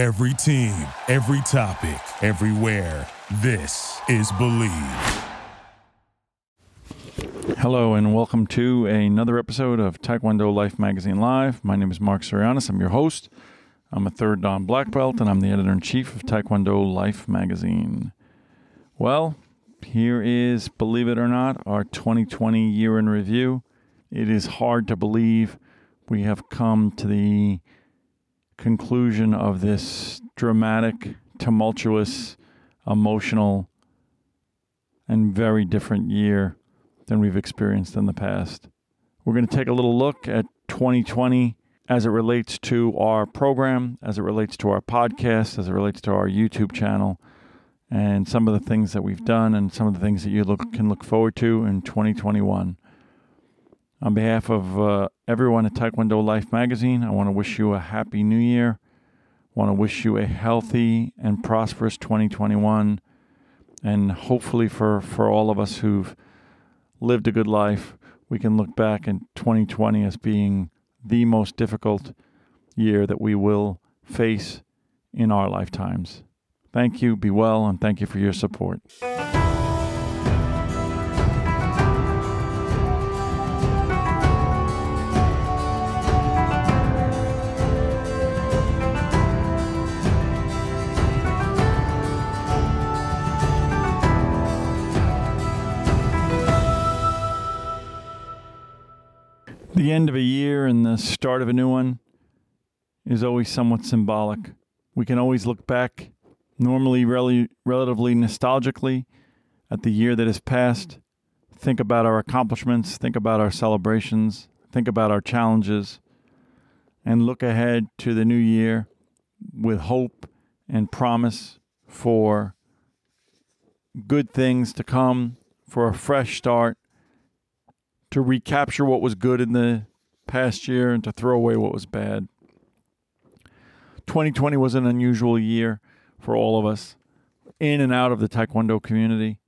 Every team, every topic, everywhere. This is Bleav. Hello, and welcome to another episode of Taekwondo Life Magazine Live. My name is Mark Sorianis. I'm your host. I'm a third Dan black belt, and I'm the editor in chief of Taekwondo Life Magazine. Well, here is, believe it or not, our 2020 year in review. It is hard to believe we have come to the conclusion of this dramatic, tumultuous, emotional, and very different year than we've experienced in the past. We're going to take a little look at 2020 as it relates to our program, as it relates to our podcast, as it relates to our YouTube channel, and some of the things that we've done and some of the things that you look, can look forward to in 2021. On behalf of uh, everyone at Taekwondo Life Magazine, I want to wish you a happy new year. I want to wish you a healthy and prosperous 2021. And hopefully, for, for all of us who've lived a good life, we can look back in 2020 as being the most difficult year that we will face in our lifetimes. Thank you, be well, and thank you for your support. The end of a year and the start of a new one is always somewhat symbolic. We can always look back, normally rel- relatively nostalgically, at the year that has passed, think about our accomplishments, think about our celebrations, think about our challenges, and look ahead to the new year with hope and promise for good things to come, for a fresh start, to recapture what was good in the past year and to throw away what was bad. 2020 was an unusual year for all of us, in and out of the Taekwondo community.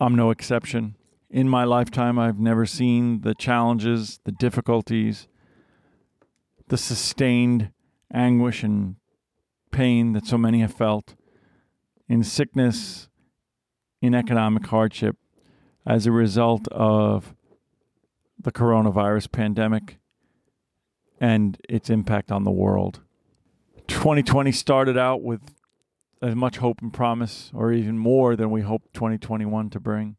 I'm no exception. In my lifetime, I've never seen the challenges, the difficulties, the sustained anguish and pain that so many have felt in sickness, in economic hardship as a result of the coronavirus pandemic and its impact on the world. 2020 started out with as much hope and promise, or even more than we hoped 2021 to bring.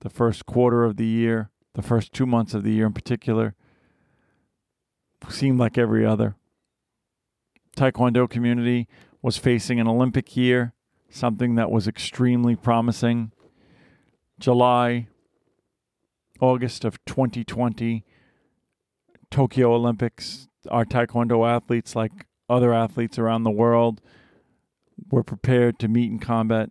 The first quarter of the year, the first two months of the year in particular, seemed like every other. Taekwondo community was facing an Olympic year, something that was extremely promising. July August of 2020, Tokyo Olympics, our Taekwondo athletes, like other athletes around the world, were prepared to meet in combat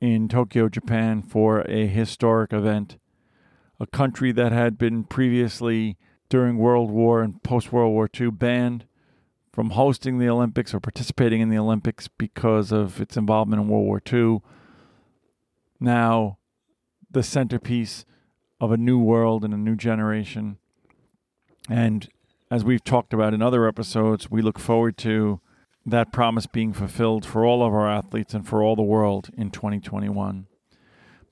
in Tokyo, Japan for a historic event. A country that had been previously, during World War and post World War II, banned from hosting the Olympics or participating in the Olympics because of its involvement in World War II. Now, the centerpiece of a new world and a new generation. And as we've talked about in other episodes, we look forward to that promise being fulfilled for all of our athletes and for all the world in 2021.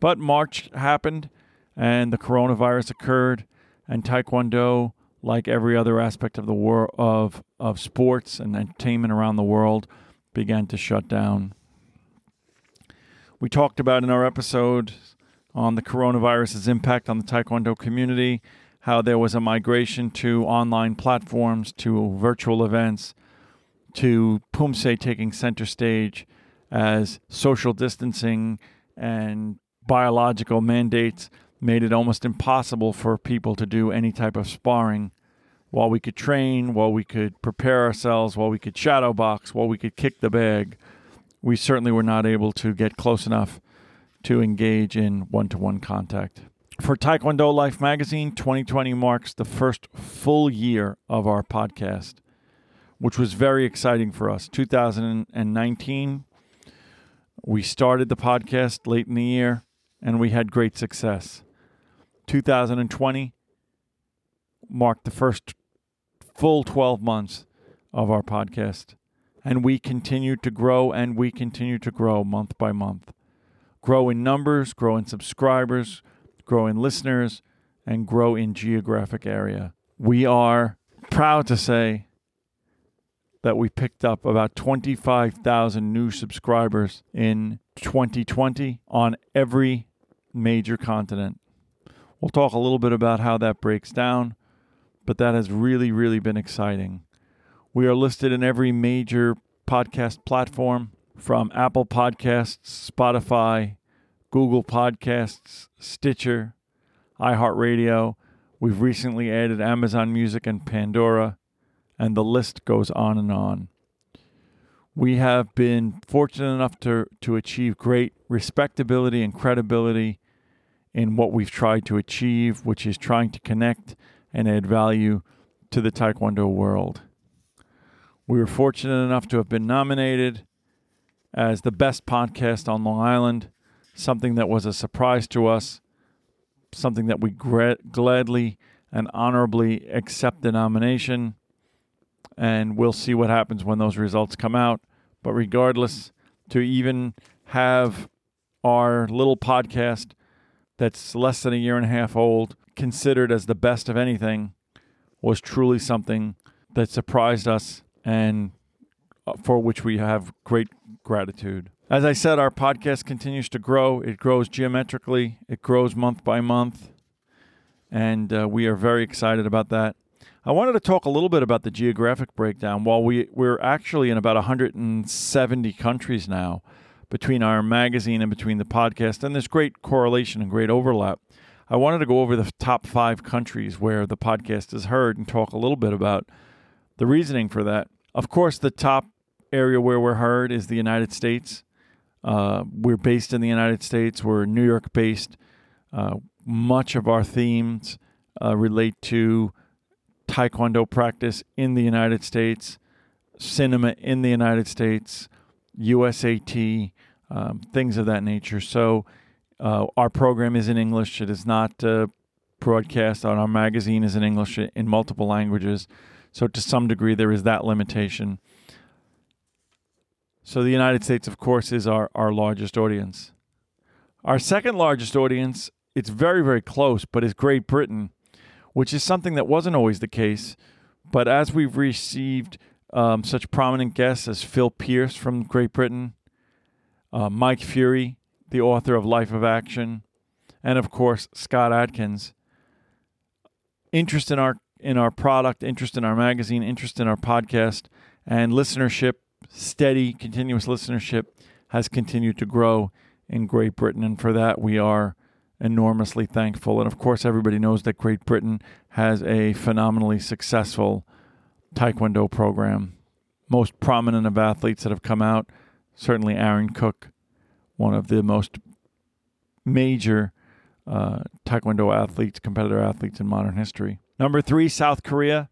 But March happened and the coronavirus occurred and Taekwondo, like every other aspect of the world of, of sports and entertainment around the world, began to shut down. We talked about in our episode on the coronavirus's impact on the Taekwondo community, how there was a migration to online platforms, to virtual events, to Poomsae taking center stage as social distancing and biological mandates made it almost impossible for people to do any type of sparring while we could train, while we could prepare ourselves, while we could shadow box, while we could kick the bag. We certainly were not able to get close enough to engage in one to one contact. For Taekwondo Life Magazine, 2020 marks the first full year of our podcast, which was very exciting for us. 2019, we started the podcast late in the year and we had great success. 2020 marked the first full 12 months of our podcast. And we continue to grow and we continue to grow month by month. Grow in numbers, grow in subscribers, grow in listeners, and grow in geographic area. We are proud to say that we picked up about 25,000 new subscribers in 2020 on every major continent. We'll talk a little bit about how that breaks down, but that has really, really been exciting. We are listed in every major podcast platform from Apple Podcasts, Spotify, Google Podcasts, Stitcher, iHeartRadio. We've recently added Amazon Music and Pandora, and the list goes on and on. We have been fortunate enough to, to achieve great respectability and credibility in what we've tried to achieve, which is trying to connect and add value to the Taekwondo world. We were fortunate enough to have been nominated as the best podcast on Long Island, something that was a surprise to us, something that we gra- gladly and honorably accept the nomination. And we'll see what happens when those results come out. But regardless, to even have our little podcast that's less than a year and a half old, considered as the best of anything, was truly something that surprised us and for which we have great gratitude. As I said, our podcast continues to grow. It grows geometrically, it grows month by month, and uh, we are very excited about that. I wanted to talk a little bit about the geographic breakdown. While we, we're actually in about 170 countries now, between our magazine and between the podcast, and there's great correlation and great overlap. I wanted to go over the top five countries where the podcast is heard and talk a little bit about the reasoning for that. Of course, the top area where we're heard is the United States. Uh, we're based in the United States. We're New York based. Uh, much of our themes uh, relate to Taekwondo practice in the United States, cinema in the United States, USAT, um, things of that nature. So uh, our program is in English. It is not uh, broadcast on our magazine is in English in multiple languages. So to some degree, there is that limitation. So the United States, of course, is our, our largest audience. Our second largest audience, it's very, very close, but is Great Britain, which is something that wasn't always the case. But as we've received um, such prominent guests as Phil Pierce from Great Britain, uh, Mike Fury, the author of Life of Action, and of course Scott Adkins. Interest in our in our product, interest in our magazine, interest in our podcast, and listenership, steady, continuous listenership has continued to grow in Great Britain, and for that we are enormously thankful. And of course, everybody knows that Great Britain has a phenomenally successful Taekwondo program. Most prominent of athletes that have come out, certainly Aaron Cook, one of the most major uh, Taekwondo athletes, competitor athletes in modern history. Number three, South Korea.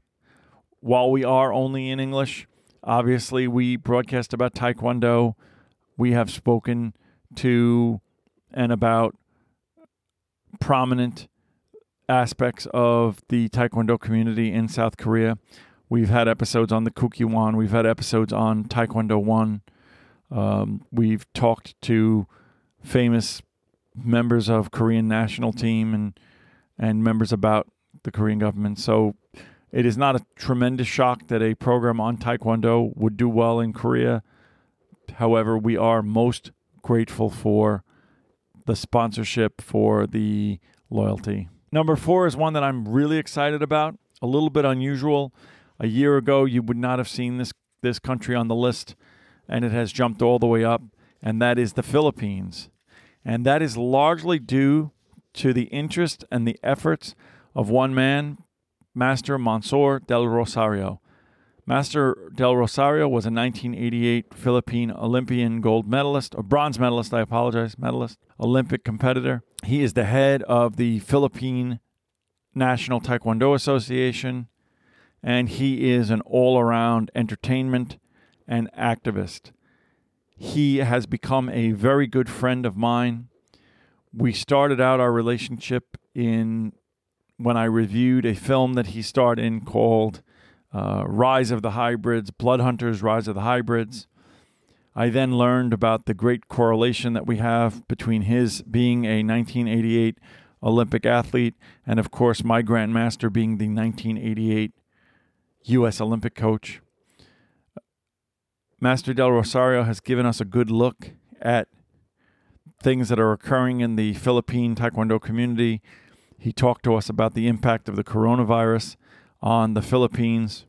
While we are only in English, obviously we broadcast about Taekwondo. We have spoken to and about prominent aspects of the Taekwondo community in South Korea. We've had episodes on the Kukkiwon. We've had episodes on Taekwondowon. Um, we've talked to famous members of Korean national team and and members about the Korean government. So it is not a tremendous shock that a program on Taekwondo would do well in Korea. However, we are most grateful for the sponsorship, for the loyalty. Number four is one that I'm really excited about, a little bit unusual. A year ago, you would not have seen this, this country on the list, and it has jumped all the way up, and that is the Philippines. And that is largely due to the interest and the efforts of one man, Master Monsour del Rosario. Master del Rosario was a 1988 Philippine Olympian gold medalist, or bronze medalist, I apologize, medalist, Olympic competitor. He is the head of the Philippine National Taekwondo Association, and he is an all around entertainment and activist. He has become a very good friend of mine. We started out our relationship in when I reviewed a film that he starred in called uh, Rise of the Hybrids, Blood Hunters, Rise of the Hybrids. I then learned about the great correlation that we have between his being a 1988 Olympic athlete and, of course, my grandmaster being the 1988 U.S. Olympic coach. Master Del Rosario has given us a good look at things that are occurring in the Philippine Taekwondo community. He talked to us about the impact of the coronavirus on the Philippines,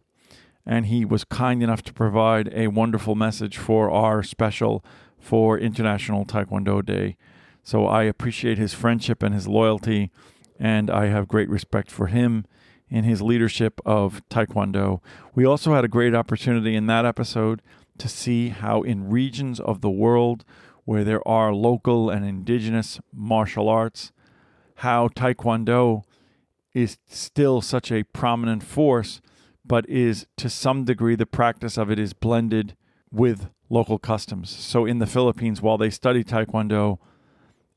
and he was kind enough to provide a wonderful message for our special for International Taekwondo Day. So I appreciate his friendship and his loyalty, and I have great respect for him in his leadership of Taekwondo. We also had a great opportunity in that episode to see how, in regions of the world where there are local and indigenous martial arts, how Taekwondo is still such a prominent force, but is to some degree the practice of it is blended with local customs. So in the Philippines, while they study Taekwondo,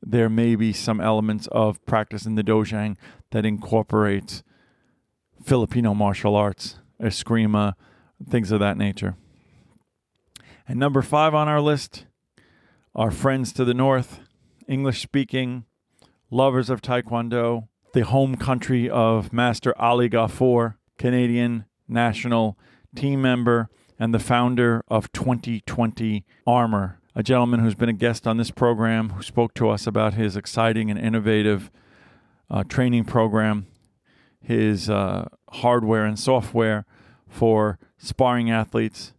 there may be some elements of practice in the Dojang that incorporates Filipino martial arts, eskrima, things of that nature. And number five on our list our friends to the north, English speaking, lovers of Taekwondo, the home country of Master Ali Gafour, Canadian national team member, and the founder of 2020 Armor, a gentleman who's been a guest on this program who spoke to us about his exciting and innovative uh, training program, his uh, hardware and software for sparring athletes,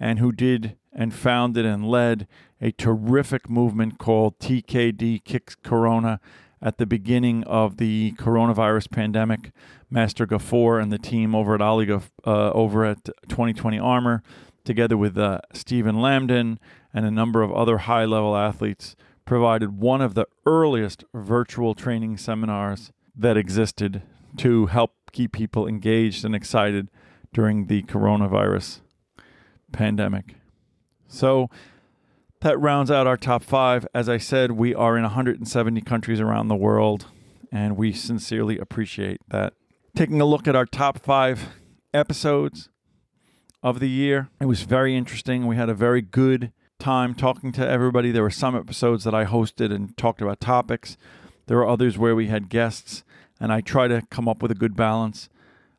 and who did and founded and led a terrific movement called TKD Kicks Corona at the beginning of the coronavirus pandemic. Master Ghafoor and the team over at Ali uh, over at 2020 Armor, together with uh, Stephen Lambdin and a number of other high level athletes, provided one of the earliest virtual training seminars that existed to help keep people engaged and excited during the coronavirus pandemic. So that rounds out our top five. As I said, we are in 170 countries around the world, and we sincerely appreciate that. Taking a look at our top five episodes of the year, it was very interesting. We had a very good time talking to everybody. There were some episodes that I hosted and talked about topics. There were others where we had guests, and I try to come up with a good balance.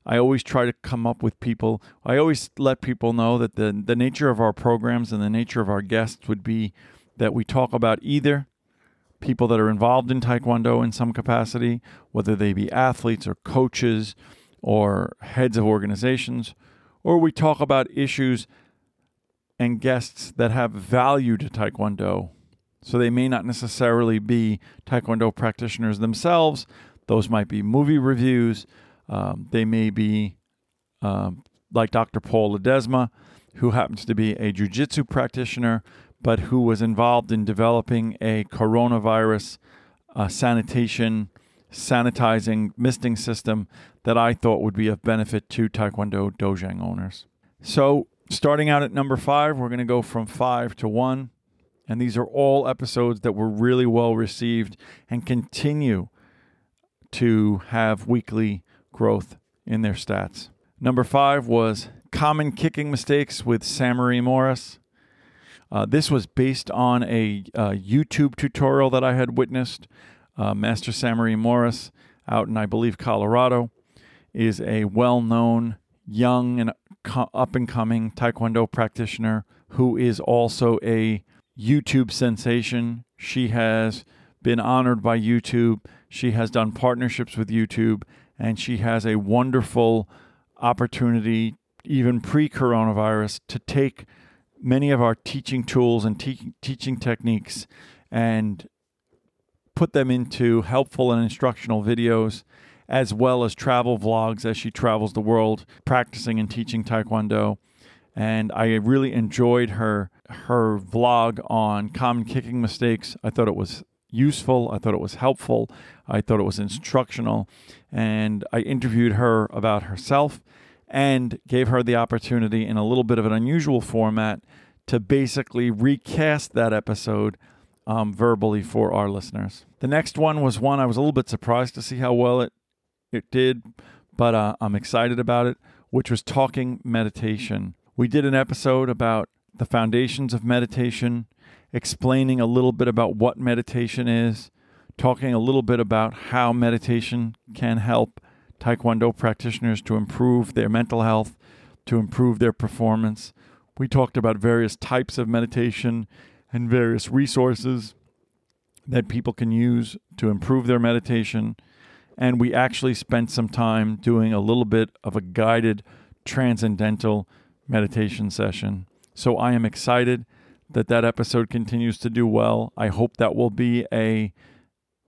I always try to come up with people. I always let people know that the the nature of our programs and the nature of our guests would be that we talk about either people that are involved in taekwondo in some capacity, whether they be athletes or coaches or heads of organizations, or we talk about issues and guests that have value to taekwondo. So they may not necessarily be taekwondo practitioners themselves. Those might be movie reviews um, they may be um, like Dr. Paul Ledesma, who happens to be a jujitsu practitioner, but who was involved in developing a coronavirus uh, sanitation, sanitizing misting system that I thought would be of benefit to Taekwondo Dojang owners. So, starting out at number five, we're going to go from five to one. And these are all episodes that were really well received and continue to have weekly growth in their stats. Number five was common kicking mistakes with Samaree Morris. Uh, this was based on a uh, YouTube tutorial that I had witnessed. Uh, Master Samaree Morris, out in, I believe, Colorado, is a well known, young, and up and coming Taekwondo practitioner who is also a YouTube sensation. She has been honored by YouTube. She has done partnerships with YouTube and she has a wonderful opportunity, even pre coronavirus, to take many of our teaching tools and te- teaching techniques and put them into helpful and instructional videos, as well as travel vlogs as she travels the world practicing and teaching Taekwondo. And I really enjoyed her her vlog on common kicking mistakes. I thought it was useful. I thought it was helpful. I thought it was instructional. And I interviewed her about herself and gave her the opportunity in a little bit of an unusual format to basically recast that episode um, verbally for our listeners. The next one was one I was a little bit surprised to see how well it, it did, but uh, I'm excited about it. which was talking meditation. We did an episode about the foundations of meditation, explaining a little bit about what meditation is, talking a little bit about how meditation can help Taekwondo practitioners to improve their mental health, to improve their performance. We talked about various types of meditation and various resources that people can use to improve their meditation. And we actually spent some time doing a little bit of a guided transcendental meditation session. So I am excited that that episode continues to do well. I hope that will be a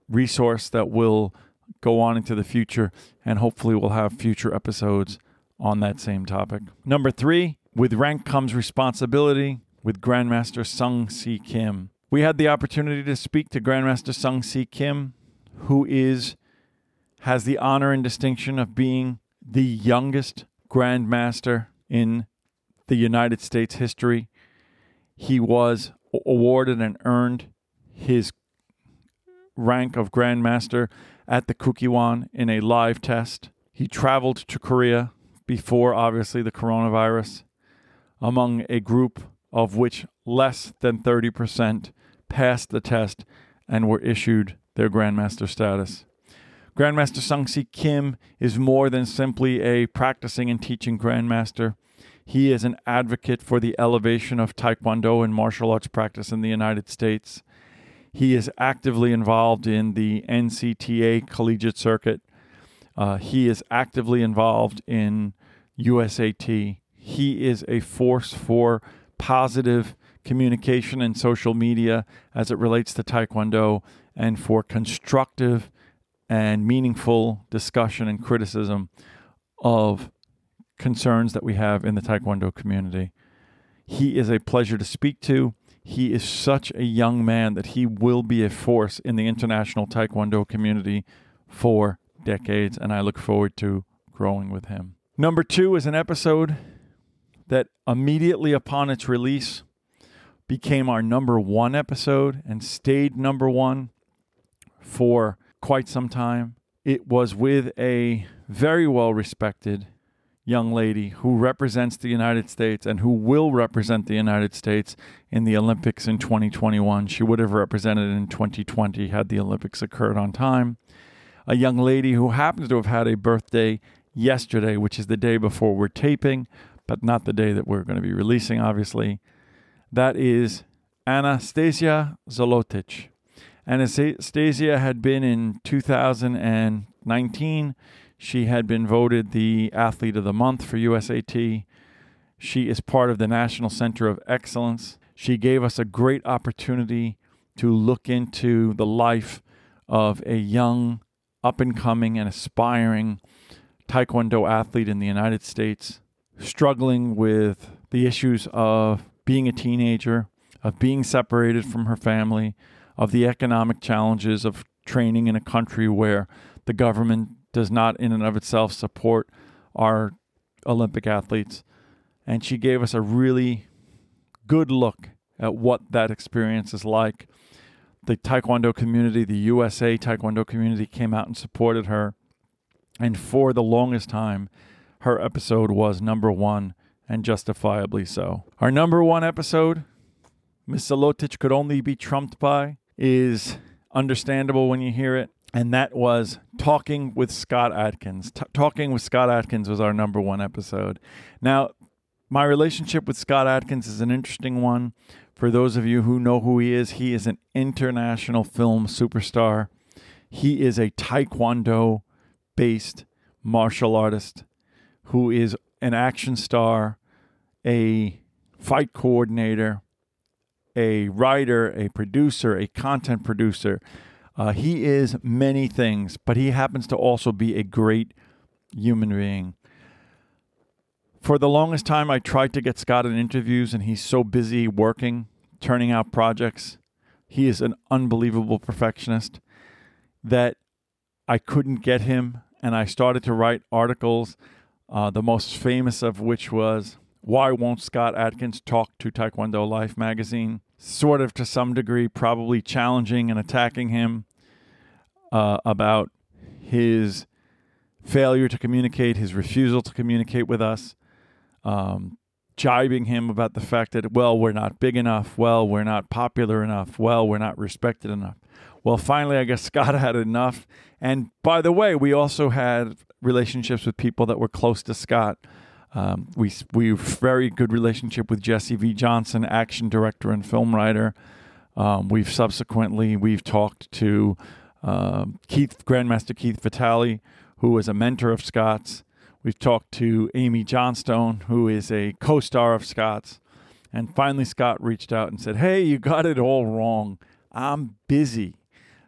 resource that will go on into the future, and hopefully, we'll have future episodes on that same topic. Number three, with rank comes responsibility with Grandmaster Sung Si Kim. We had the opportunity to speak to Grandmaster Sung Si Kim, who is has the honor and distinction of being the youngest grandmaster in the United States history. He was awarded and earned his rank of grandmaster at the Kukkiwon in a live test. He traveled to Korea before, obviously, the coronavirus, among a group of which less than 30% passed the test and were issued their grandmaster status. Grandmaster Sung Si Kim is more than simply a practicing and teaching grandmaster. He is an advocate for the elevation of Taekwondo and martial arts practice in the United States. He is actively involved in the NCTA collegiate circuit. Uh, he is actively involved in USAT. He is a force for positive communication and social media as it relates to Taekwondo and for constructive and meaningful discussion and criticism of concerns that we have in the Taekwondo community. He is a pleasure to speak to. He is such a young man that he will be a force in the international Taekwondo community for decades, and I look forward to growing with him. Number two is an episode that immediately upon its release became our number one episode and stayed number one for quite some time. It was with a very well respected young lady who represents the United States and who will represent the United States in the Olympics in 2021. She would have represented in 2020 had the Olympics occurred on time. A young lady who happens to have had a birthday yesterday, which is the day before we're taping, but not the day that we're going to be releasing, obviously. That is Anastasia Zolotic. Anastasia had been in 2019. She had been voted the Athlete of the Month for USAT. She is part of the National Center of Excellence. She gave us a great opportunity to look into the life of a young, up and coming, and aspiring Taekwondo athlete in the United States, struggling with the issues of being a teenager, of being separated from her family, of the economic challenges of training in a country where the government does not, in and of itself, support our Olympic athletes. And she gave us a really good look at what that experience is like. The Taekwondo community, the USA Taekwondo community, came out and supported her. And for the longest time, her episode was number one, and justifiably so. Our number one episode, Miss Zolotic could only be trumped by is understandable when you hear it. And that was Talking with Scott Adkins. T- Talking with Scott Adkins was our number one episode. Now, my relationship with Scott Adkins is an interesting one. For those of you who know who he is, he is an international film superstar. He is a Taekwondo based martial artist who is an action star, a fight coordinator, a writer, a producer, a content producer. Uh, he is many things, but he happens to also be a great human being. For the longest time, I tried to get Scott in interviews, and he's so busy working, turning out projects. He is an unbelievable perfectionist that I couldn't get him, and I started to write articles, uh, the most famous of which was Why Won't Scott Adkins Talk to Taekwondo Life magazine? sort of to some degree probably challenging and attacking him uh, about his failure to communicate, his refusal to communicate with us, um, jibing him about the fact that, well, we're not big enough, well, we're not popular enough, well, we're not respected enough. Well, finally, I guess Scott had enough. And by the way, we also had relationships with people that were close to Scott. Um, we we very good relationship with Jesse V. Johnson, action director and film writer. Um, we've subsequently we've talked to uh, Keith Grandmaster Keith Vitale, who was a mentor of Scott's. We've talked to Amy Johnston, who is a co-star of Scott's. And finally, Scott reached out and said, "Hey, you got it all wrong. I'm busy."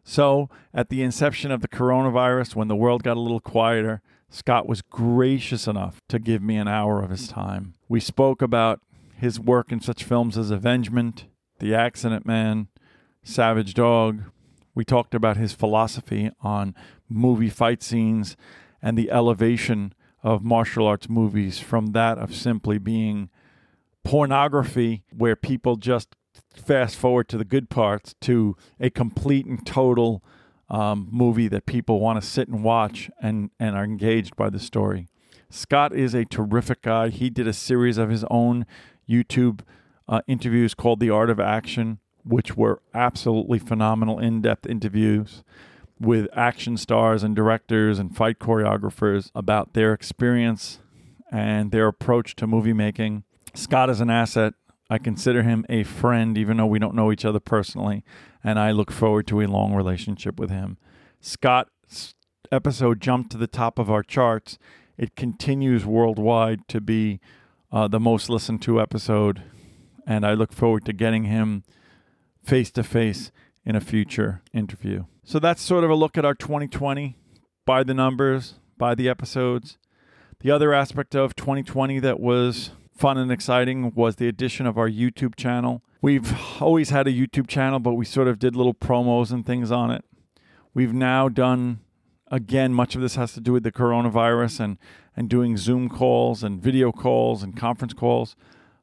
So, at the inception of the coronavirus, when the world got a little quieter, Scott was gracious enough to give me an hour of his time. We spoke about his work in such films as Avengement, The Accident Man, Savage Dog. We talked about his philosophy on movie fight scenes and the elevation of martial arts movies from that of simply being pornography where people just fast forward to the good parts to a complete and total um, movie that people want to sit and watch and, and are engaged by the story. Scott is a terrific guy. He did a series of his own YouTube uh, interviews called The Art of Action, which were absolutely phenomenal, in depth interviews with action stars and directors and fight choreographers about their experience and their approach to movie making. Scott is an asset. I consider him a friend, even though we don't know each other personally and I look forward to a long relationship with him. Scott's episode jumped to the top of our charts. It continues worldwide to be uh, the most listened to episode, and I look forward to getting him face to face in a future interview. So that's sort of a look at our 2020 by the numbers, by the episodes. The other aspect of 2020 that was fun and exciting was the addition of our YouTube channel. We've always had a YouTube channel, but we sort of did little promos and things on it. We've now done, again, much of this has to do with the coronavirus and, and doing Zoom calls and video calls and conference calls.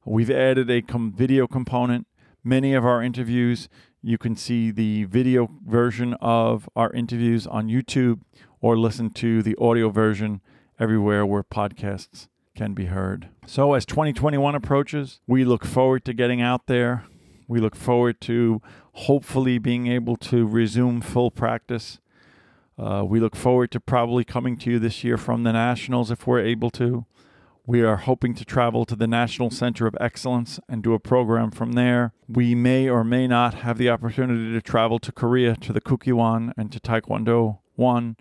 We've added a com- video component. Many of our interviews, you can see the video version of our interviews on YouTube or listen to the audio version everywhere where podcasts can be heard. So, as 2021 approaches, we look forward to getting out there. We look forward to hopefully being able to resume full practice. Uh, we look forward to probably coming to you this year from the Nationals if we're able to. We are hoping to travel to the National Center of Excellence and do a program from there. We may or may not have the opportunity to travel to Korea to the Kukkiwon and to Taekwondo 1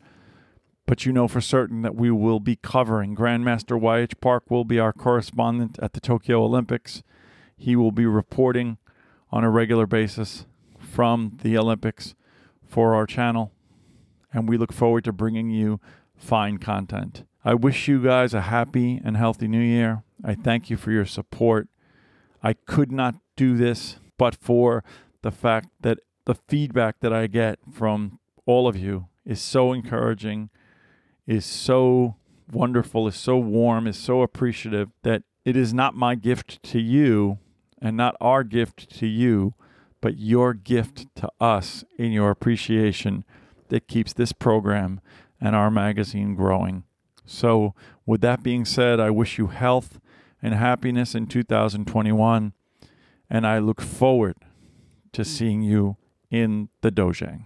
but you know for certain that we will be covering. Grandmaster YH Park will be our correspondent at the Tokyo Olympics. He will be reporting on a regular basis from the Olympics for our channel, and we look forward to bringing you fine content. I wish you guys a happy and healthy new year. I thank you for your support. I could not do this but for the fact that the feedback that I get from all of you is so encouraging is so wonderful, is so warm, is so appreciative that it is not my gift to you and not our gift to you, but your gift to us in your appreciation that keeps this program and our magazine growing. So, with that being said, I wish you health and happiness in 2021, and I look forward to seeing you in the Dojang.